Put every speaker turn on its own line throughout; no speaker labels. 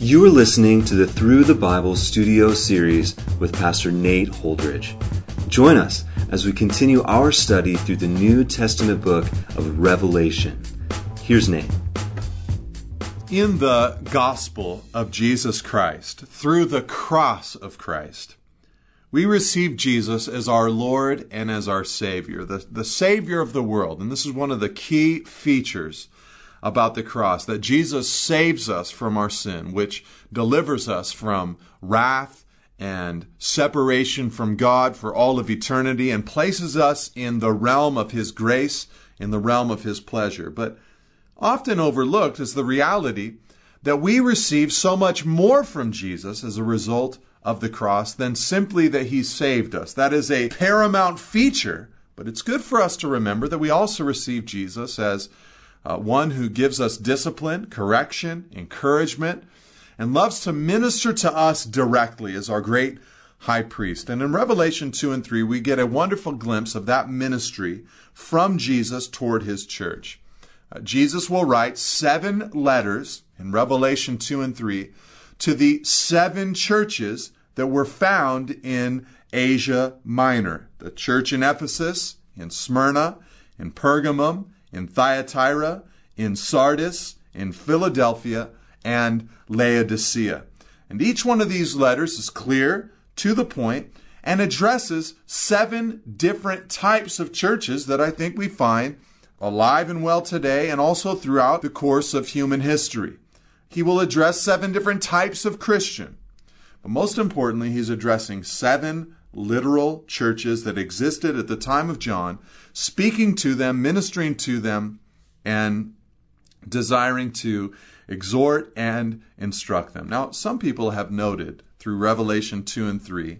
You are listening to the Through the Bible studio series with Pastor Nate Holdridge. Join us as we continue our study through the New Testament book of Revelation. Here's Nate.
In the gospel of Jesus Christ, through the cross of Christ, we receive Jesus as our Lord and as our Savior, the, the Savior of the world. And this is one of the key features about the cross that Jesus saves us from our sin, which delivers us from wrath and separation from God for all of eternity and places us in the realm of His grace, in the realm of His pleasure. But often overlooked is the reality that we receive so much more from Jesus as a result of the cross than simply that He saved us. That is a paramount feature, but it's good for us to remember that we also receive Jesus as uh, one who gives us discipline, correction, encouragement, and loves to minister to us directly as our great high priest. And in Revelation 2 and 3, we get a wonderful glimpse of that ministry from Jesus toward his church. Uh, Jesus will write seven letters in Revelation 2 and 3 to the seven churches that were found in Asia Minor the church in Ephesus, in Smyrna, in Pergamum, in Thyatira, in Sardis, in Philadelphia, and Laodicea. And each one of these letters is clear, to the point, and addresses seven different types of churches that I think we find alive and well today and also throughout the course of human history. He will address seven different types of Christian. But most importantly, he's addressing seven literal churches that existed at the time of John, speaking to them, ministering to them, and desiring to exhort and instruct them. Now, some people have noted through Revelation 2 and 3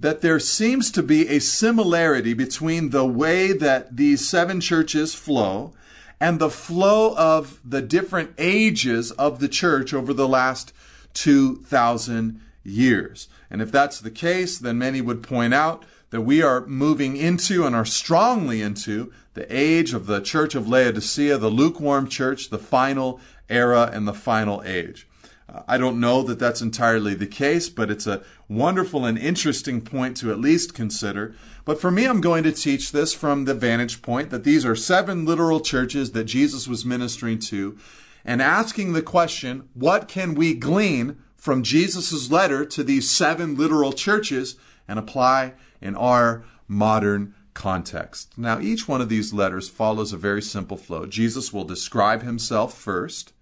that there seems to be a similarity between the way that these seven churches flow and the flow of the different ages of the church over the last 2,000 years. And if that's the case, then many would point out that we are moving into and are strongly into the age of the church of Laodicea, the lukewarm church, the final era, and the final age. Uh, I don't know that that's entirely the case, but it's a wonderful and interesting point to at least consider. But for me, I'm going to teach this from the vantage point that these are seven literal churches that Jesus was ministering to and asking the question, what can we glean from Jesus' letter to these seven literal churches and apply in our modern context. Now, each one of these letters follows a very simple flow. Jesus will describe himself first.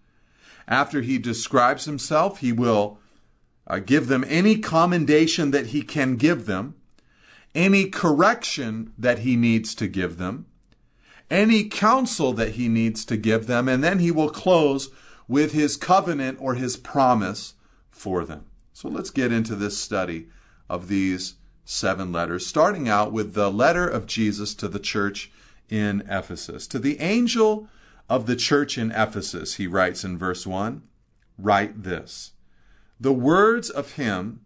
After he describes himself, he will uh, give them any commendation that he can give them, any correction that he needs to give them, any counsel that he needs to give them, and then he will close with his covenant or his promise for them. So let's get into this study of these seven letters, starting out with the letter of Jesus to the church in Ephesus. To the angel of the church in Ephesus, he writes in verse 1 Write this The words of him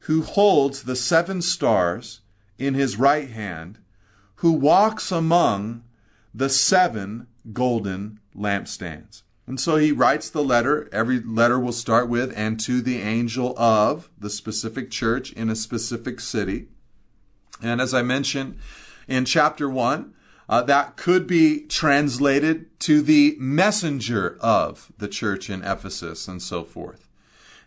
who holds the seven stars in his right hand, who walks among the seven golden lampstands. And so he writes the letter. Every letter will start with, and to the angel of the specific church in a specific city. And as I mentioned in chapter 1, uh, that could be translated to the messenger of the church in Ephesus and so forth.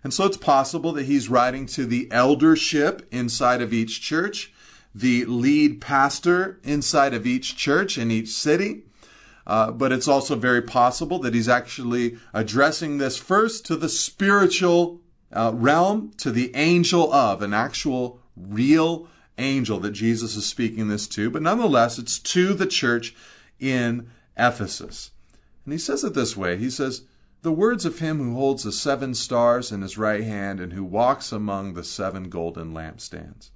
And so it's possible that he's writing to the eldership inside of each church, the lead pastor inside of each church in each city, uh, but it's also very possible that he's actually addressing this first to the spiritual uh, realm, to the angel of, an actual real angel that Jesus is speaking this to. But nonetheless, it's to the church in Ephesus. And he says it this way He says, The words of him who holds the seven stars in his right hand and who walks among the seven golden lampstands.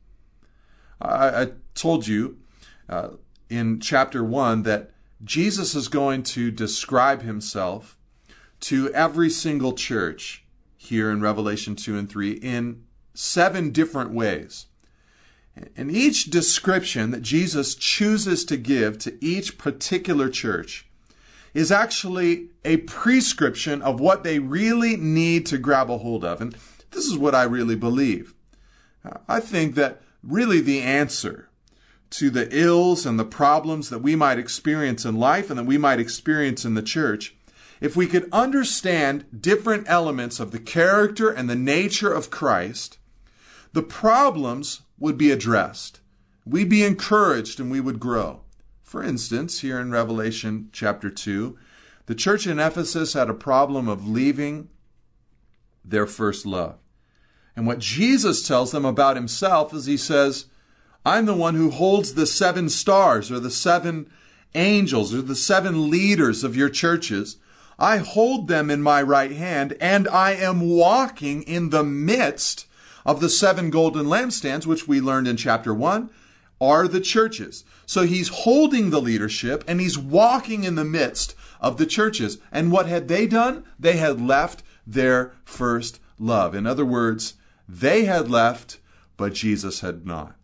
I, I told you uh, in chapter 1 that Jesus is going to describe himself to every single church here in Revelation 2 and 3 in seven different ways. And each description that Jesus chooses to give to each particular church is actually a prescription of what they really need to grab a hold of. And this is what I really believe. I think that really the answer to the ills and the problems that we might experience in life and that we might experience in the church, if we could understand different elements of the character and the nature of Christ, the problems would be addressed. We'd be encouraged and we would grow. For instance, here in Revelation chapter 2, the church in Ephesus had a problem of leaving their first love. And what Jesus tells them about himself is he says, I'm the one who holds the seven stars or the seven angels or the seven leaders of your churches. I hold them in my right hand and I am walking in the midst of the seven golden lampstands, which we learned in chapter one, are the churches. So he's holding the leadership and he's walking in the midst of the churches. And what had they done? They had left their first love. In other words, they had left, but Jesus had not.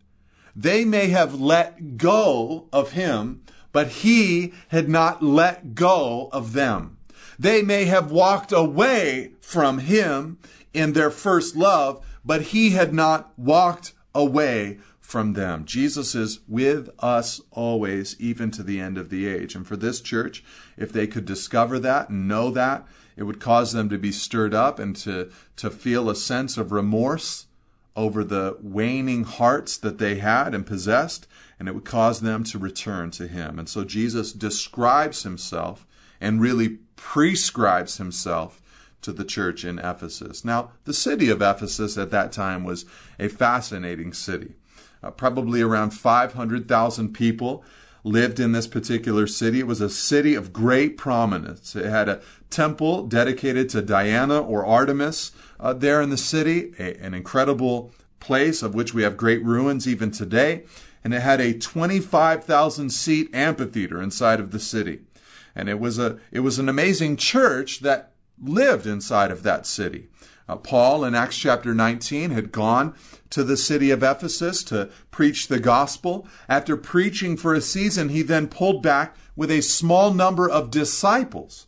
They may have let go of him, but he had not let go of them. They may have walked away from him in their first love, but he had not walked away from them. Jesus is with us always, even to the end of the age. And for this church, if they could discover that and know that, it would cause them to be stirred up and to, to feel a sense of remorse over the waning hearts that they had and possessed, and it would cause them to return to Him. And so Jesus describes Himself and really prescribes Himself to the church in Ephesus. Now, the city of Ephesus at that time was a fascinating city. Uh, probably around 500,000 people lived in this particular city. It was a city of great prominence. It had a temple dedicated to Diana or Artemis uh, there in the city, a, an incredible place of which we have great ruins even today. And it had a 25,000 seat amphitheater inside of the city. And it was a, it was an amazing church that lived inside of that city. Uh, Paul in Acts chapter 19 had gone to the city of Ephesus to preach the gospel. After preaching for a season, he then pulled back with a small number of disciples.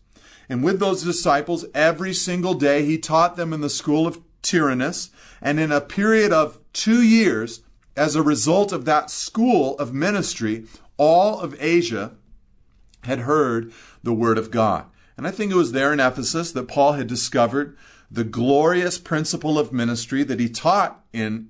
And with those disciples, every single day, he taught them in the school of Tyrannus. And in a period of two years, as a result of that school of ministry, all of Asia had heard the word of God. And I think it was there in Ephesus that Paul had discovered the glorious principle of ministry that he taught in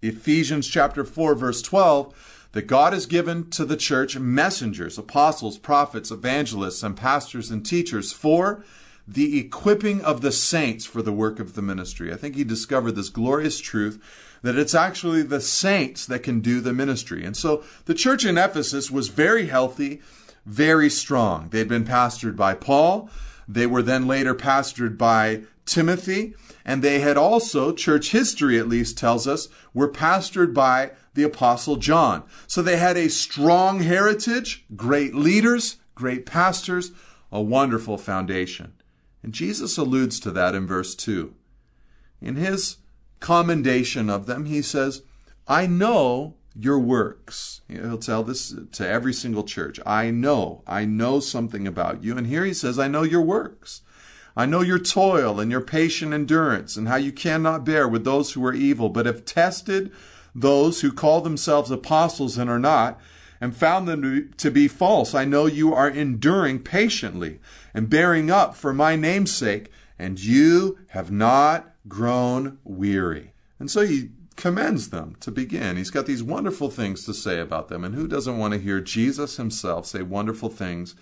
Ephesians chapter 4 verse 12 that God has given to the church messengers, apostles, prophets, evangelists, and pastors and teachers for the equipping of the saints for the work of the ministry. I think he discovered this glorious truth that it's actually the saints that can do the ministry. And so the church in Ephesus was very healthy, very strong. They'd been pastored by Paul. They were then later pastored by Timothy, and they had also, church history at least tells us, were pastored by the Apostle John. So they had a strong heritage, great leaders, great pastors, a wonderful foundation. And Jesus alludes to that in verse 2. In his commendation of them, he says, I know your works. He'll tell this to every single church. I know, I know something about you. And here he says, I know your works. I know your toil and your patient endurance, and how you cannot bear with those who are evil, but have tested those who call themselves apostles and are not, and found them to be false. I know you are enduring patiently and bearing up for my name's sake, and you have not grown weary. And so he commends them to begin. He's got these wonderful things to say about them. And who doesn't want to hear Jesus himself say wonderful things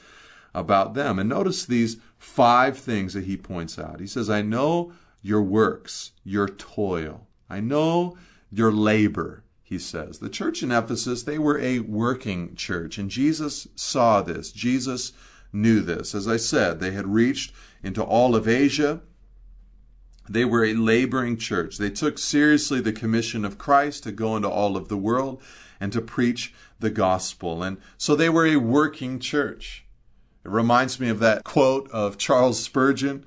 about them. And notice these five things that he points out. He says, I know your works, your toil. I know your labor, he says. The church in Ephesus, they were a working church, and Jesus saw this. Jesus knew this. As I said, they had reached into all of Asia. They were a laboring church. They took seriously the commission of Christ to go into all of the world and to preach the gospel. And so they were a working church. It reminds me of that quote of Charles Spurgeon.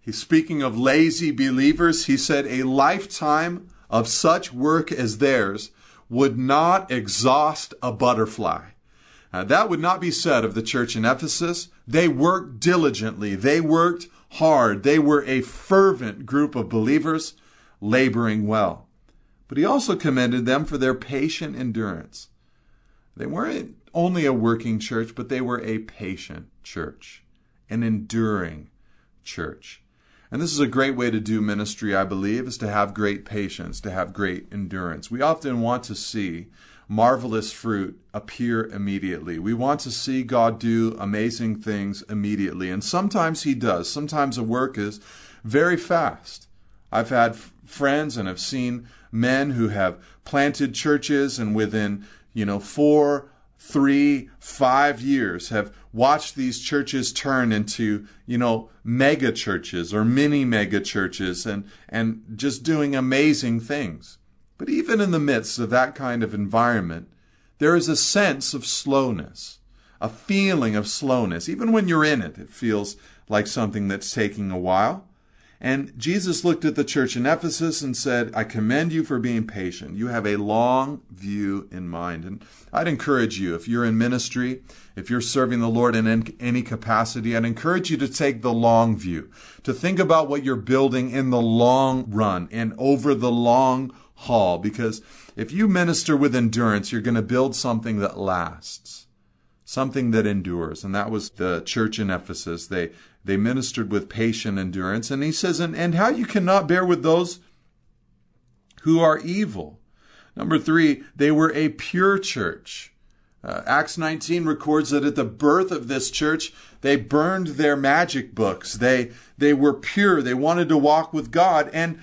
He's speaking of lazy believers. He said, A lifetime of such work as theirs would not exhaust a butterfly. Uh, that would not be said of the church in Ephesus. They worked diligently. They worked hard. They were a fervent group of believers laboring well. But he also commended them for their patient endurance. They weren't only a working church, but they were a patient church, an enduring church. And this is a great way to do ministry, I believe, is to have great patience, to have great endurance. We often want to see marvelous fruit appear immediately. We want to see God do amazing things immediately. And sometimes He does. Sometimes the work is very fast. I've had friends and have seen men who have planted churches and within, you know, four, three, five years have watched these churches turn into, you know, mega churches or mini mega churches and, and just doing amazing things. But even in the midst of that kind of environment, there is a sense of slowness, a feeling of slowness. Even when you're in it, it feels like something that's taking a while. And Jesus looked at the church in Ephesus and said, I commend you for being patient. You have a long view in mind. And I'd encourage you, if you're in ministry, if you're serving the Lord in any capacity, I'd encourage you to take the long view, to think about what you're building in the long run and over the long haul. Because if you minister with endurance, you're going to build something that lasts something that endures. And that was the church in Ephesus. They they ministered with patient endurance. And he says, and, and how you cannot bear with those who are evil. Number three, they were a pure church. Uh, Acts 19 records that at the birth of this church, they burned their magic books. They, they were pure. They wanted to walk with God. And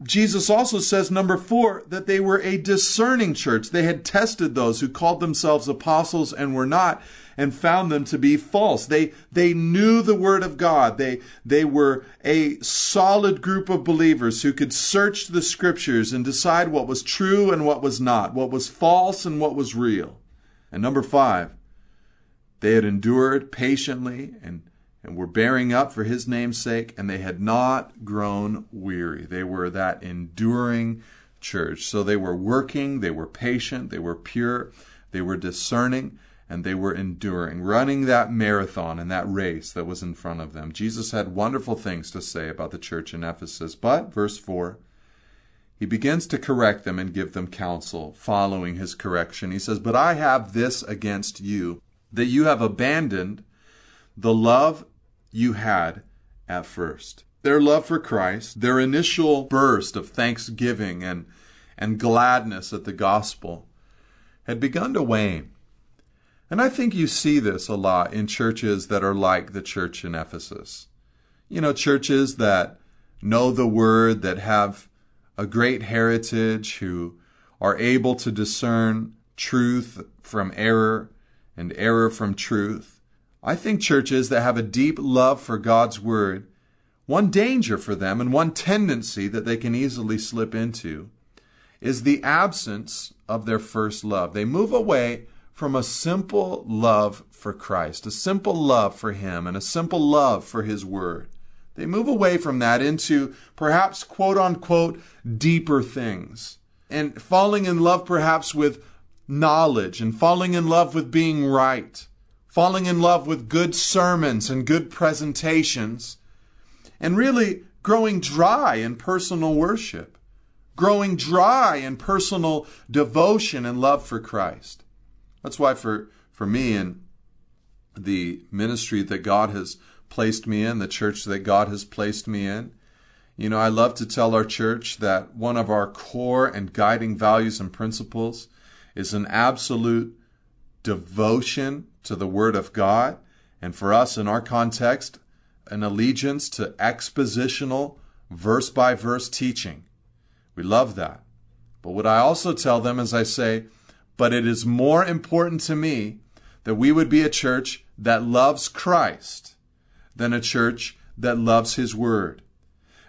Jesus also says, number four, that they were a discerning church. They had tested those who called themselves apostles and were not and found them to be false. They, they knew the word of God. They, they were a solid group of believers who could search the scriptures and decide what was true and what was not, what was false and what was real. And number five, they had endured patiently and, and were bearing up for his name's sake, and they had not grown weary. They were that enduring church. So they were working, they were patient, they were pure, they were discerning, and they were enduring, running that marathon and that race that was in front of them. Jesus had wonderful things to say about the church in Ephesus, but, verse 4, he begins to correct them and give them counsel following his correction. He says, But I have this against you, that you have abandoned the love you had at first. Their love for Christ, their initial burst of thanksgiving and, and gladness at the gospel, had begun to wane. And I think you see this a lot in churches that are like the church in Ephesus. You know, churches that know the word, that have a great heritage, who are able to discern truth from error and error from truth. I think churches that have a deep love for God's word, one danger for them and one tendency that they can easily slip into is the absence of their first love. They move away from a simple love for Christ, a simple love for Him, and a simple love for His Word. They move away from that into perhaps quote unquote deeper things and falling in love perhaps with knowledge and falling in love with being right, falling in love with good sermons and good presentations, and really growing dry in personal worship, growing dry in personal devotion and love for Christ. That's why for, for me and the ministry that God has placed me in, the church that God has placed me in, you know, I love to tell our church that one of our core and guiding values and principles is an absolute devotion to the Word of God. And for us, in our context, an allegiance to expositional, verse by verse teaching. We love that. But what I also tell them is I say, but it is more important to me that we would be a church that loves Christ than a church that loves His Word.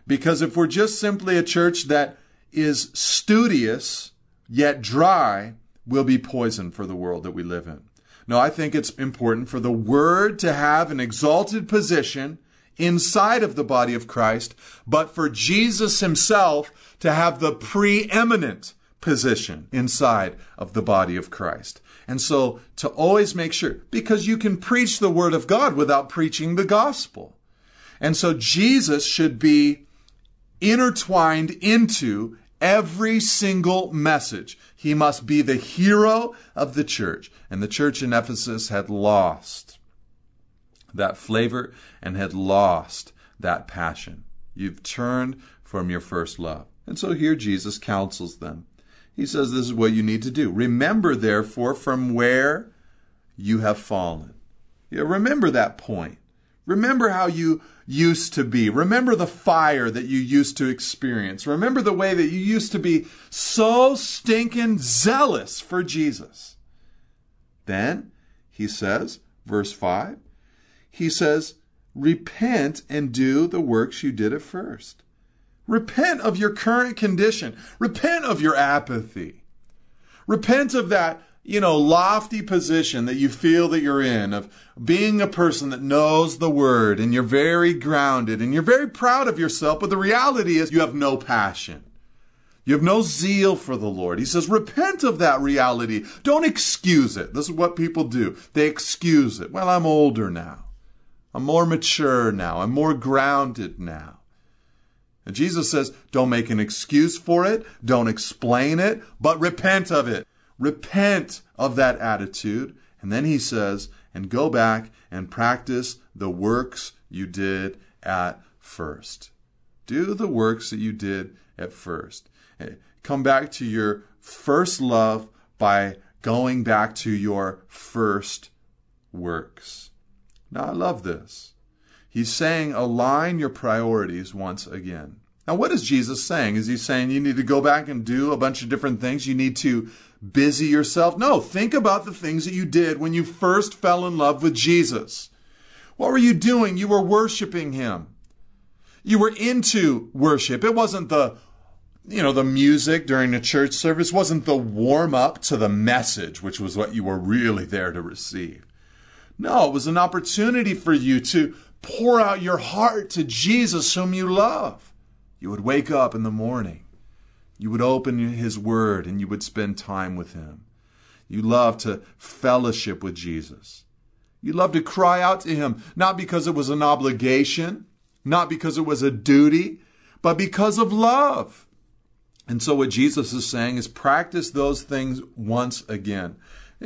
Because if we're just simply a church that is studious yet dry, we'll be poison for the world that we live in. No, I think it's important for the Word to have an exalted position inside of the body of Christ, but for Jesus Himself to have the preeminent position inside of the body of Christ. And so to always make sure, because you can preach the word of God without preaching the gospel. And so Jesus should be intertwined into every single message. He must be the hero of the church. And the church in Ephesus had lost that flavor and had lost that passion. You've turned from your first love. And so here Jesus counsels them. He says, This is what you need to do. Remember, therefore, from where you have fallen. Remember that point. Remember how you used to be. Remember the fire that you used to experience. Remember the way that you used to be so stinking zealous for Jesus. Then he says, verse 5, he says, Repent and do the works you did at first. Repent of your current condition. Repent of your apathy. Repent of that, you know, lofty position that you feel that you're in, of being a person that knows the word and you're very grounded and you're very proud of yourself, but the reality is you have no passion. You have no zeal for the Lord. He says, repent of that reality. Don't excuse it. This is what people do. They excuse it. Well, I'm older now. I'm more mature now. I'm more grounded now. And Jesus says, don't make an excuse for it. Don't explain it, but repent of it. Repent of that attitude. And then he says, and go back and practice the works you did at first. Do the works that you did at first. Eh, come back to your first love by going back to your first works. Now, I love this. He's saying align your priorities once again. Now, what is Jesus saying? Is he saying you need to go back and do a bunch of different things? You need to busy yourself? No, think about the things that you did when you first fell in love with Jesus. What were you doing? You were worshiping him. You were into worship. It wasn't the you know, the music during the church service wasn't the warm up to the message, which was what you were really there to receive. No, it was an opportunity for you to pour out your heart to Jesus, whom you love. You would wake up in the morning. You would open His Word and you would spend time with Him. You love to fellowship with Jesus. You love to cry out to Him, not because it was an obligation, not because it was a duty, but because of love. And so, what Jesus is saying is practice those things once again.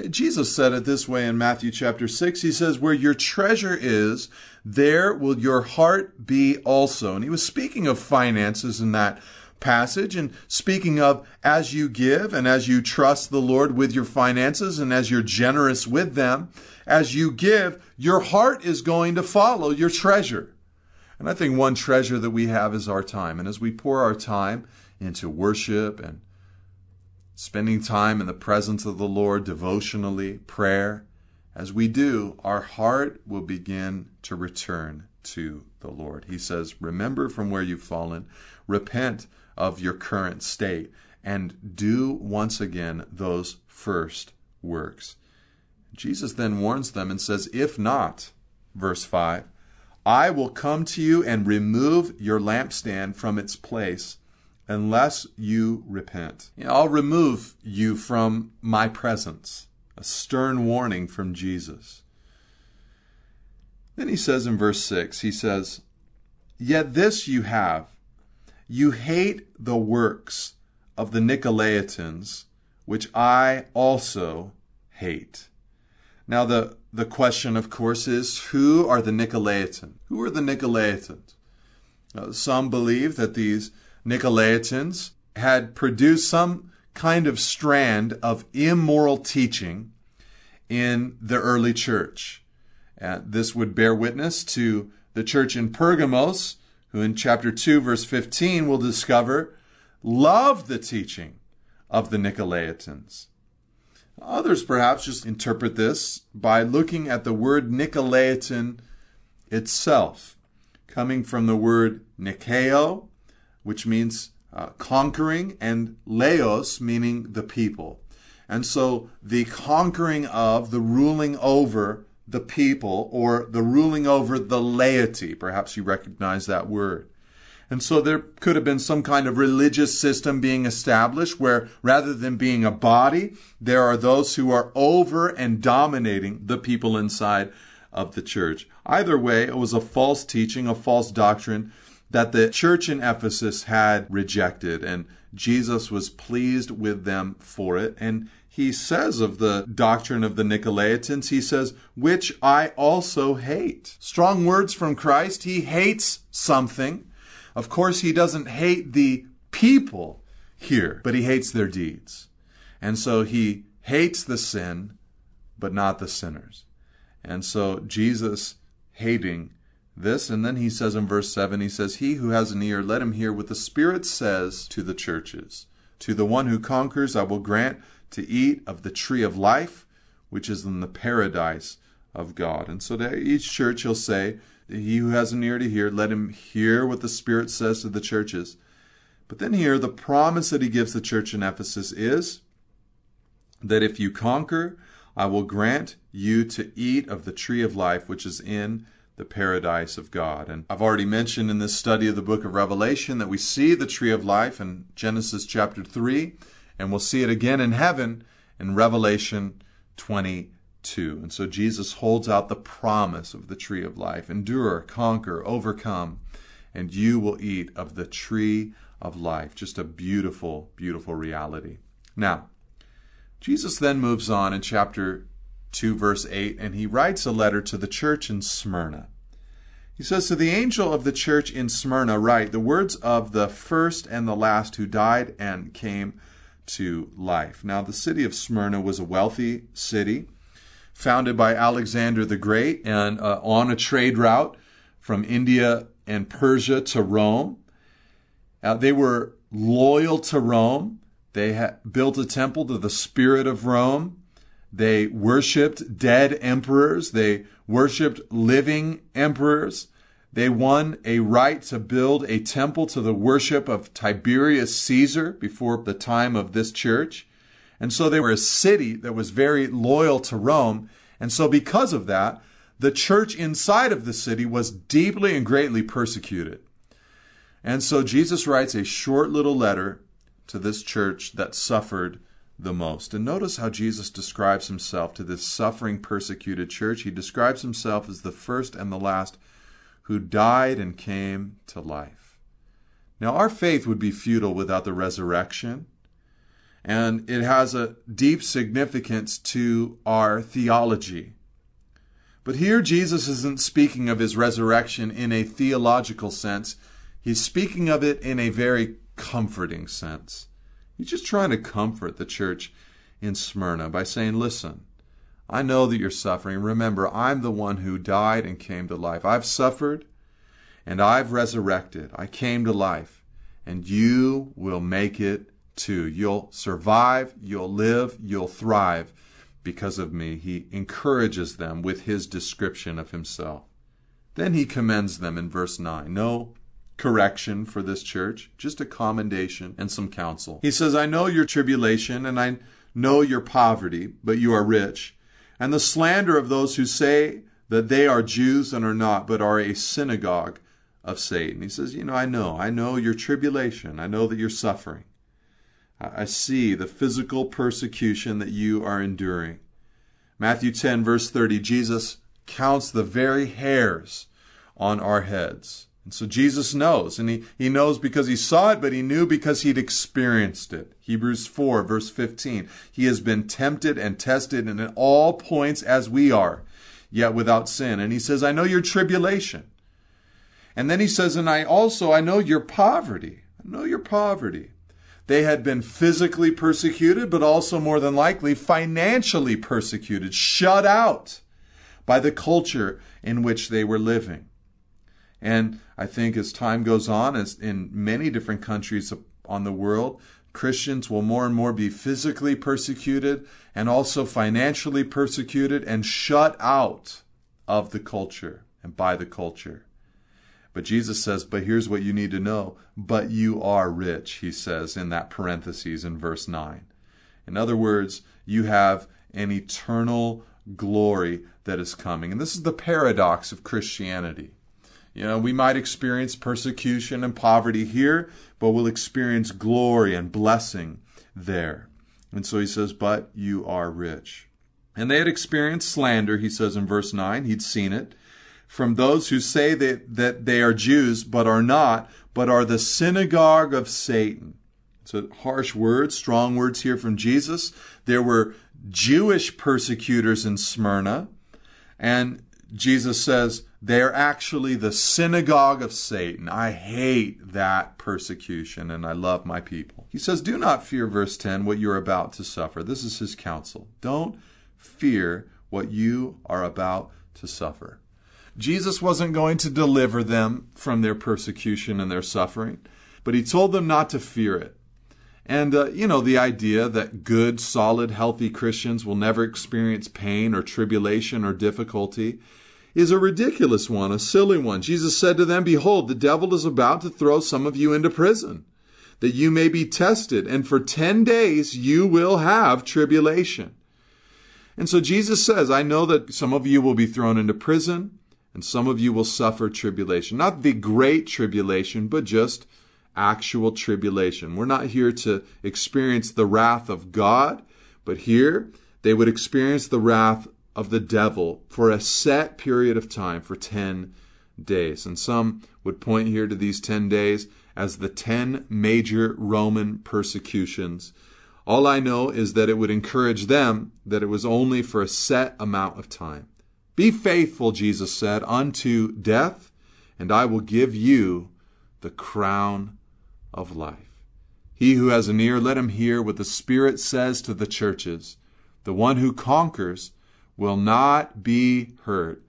Jesus said it this way in Matthew chapter 6. He says, Where your treasure is, there will your heart be also. And he was speaking of finances in that passage and speaking of as you give and as you trust the Lord with your finances and as you're generous with them, as you give, your heart is going to follow your treasure. And I think one treasure that we have is our time. And as we pour our time into worship and spending time in the presence of the Lord devotionally, prayer, as we do, our heart will begin to return to the Lord. He says, Remember from where you've fallen, repent of your current state, and do once again those first works. Jesus then warns them and says, If not, verse 5, I will come to you and remove your lampstand from its place unless you repent. You know, I'll remove you from my presence. A stern warning from Jesus. Then he says in verse 6, he says, Yet this you have, you hate the works of the Nicolaitans, which I also hate. Now, the, the question, of course, is who are the Nicolaitans? Who are the Nicolaitans? Uh, some believe that these Nicolaitans had produced some kind of strand of immoral teaching in the early church. And this would bear witness to the church in Pergamos, who in chapter 2, verse 15, will discover loved the teaching of the Nicolaitans. Others perhaps just interpret this by looking at the word Nicolaitan itself, coming from the word Nikeo, which means uh, conquering, and Laos, meaning the people. And so the conquering of, the ruling over the people, or the ruling over the laity, perhaps you recognize that word. And so there could have been some kind of religious system being established where rather than being a body, there are those who are over and dominating the people inside of the church. Either way, it was a false teaching, a false doctrine that the church in Ephesus had rejected, and Jesus was pleased with them for it. And he says of the doctrine of the Nicolaitans, he says, which I also hate. Strong words from Christ. He hates something. Of course, he doesn't hate the people here, but he hates their deeds. And so he hates the sin, but not the sinners. And so Jesus hating this, and then he says in verse 7, he says, He who has an ear, let him hear what the Spirit says to the churches. To the one who conquers, I will grant to eat of the tree of life, which is in the paradise of God. And so to each church he'll say, He who has an ear to hear, let him hear what the Spirit says to the churches. But then here, the promise that he gives the church in Ephesus is that if you conquer, I will grant you to eat of the tree of life, which is in the paradise of God. And I've already mentioned in this study of the book of Revelation that we see the tree of life in Genesis chapter 3, and we'll see it again in heaven in Revelation 22. And so Jesus holds out the promise of the tree of life endure, conquer, overcome, and you will eat of the tree of life. Just a beautiful, beautiful reality. Now, Jesus then moves on in chapter 2, verse 8, and he writes a letter to the church in Smyrna. He says, To the angel of the church in Smyrna, write the words of the first and the last who died and came to life. Now, the city of Smyrna was a wealthy city founded by Alexander the Great and uh, on a trade route from India and Persia to Rome. Uh, they were loyal to Rome. They had built a temple to the spirit of Rome. They worshiped dead emperors. They worshiped living emperors. They won a right to build a temple to the worship of Tiberius Caesar before the time of this church. And so they were a city that was very loyal to Rome. And so because of that, the church inside of the city was deeply and greatly persecuted. And so Jesus writes a short little letter to this church that suffered the most. And notice how Jesus describes himself to this suffering, persecuted church. He describes himself as the first and the last who died and came to life. Now, our faith would be futile without the resurrection, and it has a deep significance to our theology. But here, Jesus isn't speaking of his resurrection in a theological sense, he's speaking of it in a very comforting sense. He's just trying to comfort the church in Smyrna by saying, Listen, I know that you're suffering. Remember, I'm the one who died and came to life. I've suffered and I've resurrected. I came to life, and you will make it too. You'll survive, you'll live, you'll thrive because of me. He encourages them with his description of himself. Then he commends them in verse 9. No correction for this church, just a commendation and some counsel. He says, I know your tribulation and I know your poverty, but you are rich, and the slander of those who say that they are Jews and are not, but are a synagogue of Satan. He says, You know, I know, I know your tribulation, I know that you're suffering. I see the physical persecution that you are enduring. Matthew 10, verse 30, Jesus counts the very hairs on our heads. And so Jesus knows, and he, he knows because he saw it, but he knew because he'd experienced it. Hebrews 4, verse 15. He has been tempted and tested and in all points as we are, yet without sin. And he says, I know your tribulation. And then he says, and I also, I know your poverty. I know your poverty. They had been physically persecuted, but also more than likely financially persecuted, shut out by the culture in which they were living. And I think as time goes on, as in many different countries on the world, Christians will more and more be physically persecuted and also financially persecuted and shut out of the culture and by the culture. But Jesus says, but here's what you need to know. But you are rich, he says in that parentheses in verse 9. In other words, you have an eternal glory that is coming. And this is the paradox of Christianity. You know, we might experience persecution and poverty here, but we'll experience glory and blessing there. And so he says, But you are rich. And they had experienced slander, he says in verse 9. He'd seen it from those who say that, that they are Jews, but are not, but are the synagogue of Satan. So harsh words, strong words here from Jesus. There were Jewish persecutors in Smyrna, and Jesus says, they're actually the synagogue of Satan. I hate that persecution and I love my people. He says, Do not fear, verse 10, what you're about to suffer. This is his counsel. Don't fear what you are about to suffer. Jesus wasn't going to deliver them from their persecution and their suffering, but he told them not to fear it. And, uh, you know, the idea that good, solid, healthy Christians will never experience pain or tribulation or difficulty is a ridiculous one, a silly one. Jesus said to them, Behold, the devil is about to throw some of you into prison, that you may be tested, and for 10 days you will have tribulation. And so Jesus says, I know that some of you will be thrown into prison, and some of you will suffer tribulation. Not the great tribulation, but just actual tribulation. We're not here to experience the wrath of God, but here they would experience the wrath of the devil for a set period of time, for 10 days. And some would point here to these 10 days as the 10 major Roman persecutions. All I know is that it would encourage them that it was only for a set amount of time. Be faithful, Jesus said, unto death, and I will give you the crown of life. He who has an ear, let him hear what the Spirit says to the churches. The one who conquers will not be hurt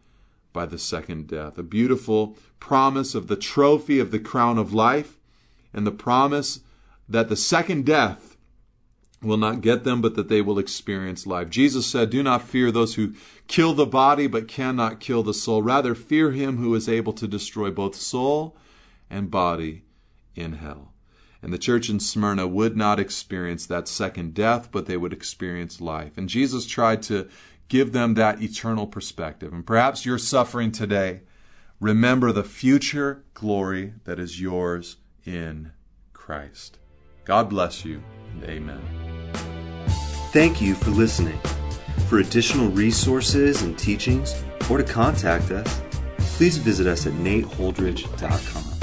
by the second death. A beautiful promise of the trophy of the crown of life and the promise that the second death will not get them, but that they will experience life. Jesus said, Do not fear those who kill the body but cannot kill the soul. Rather, fear him who is able to destroy both soul and body in hell. And the church in Smyrna would not experience that second death, but they would experience life. And Jesus tried to give them that eternal perspective. And perhaps you're suffering today. Remember the future glory that is yours in Christ. God bless you, and amen.
Thank you for listening. For additional resources and teachings, or to contact us, please visit us at nateholdridge.com.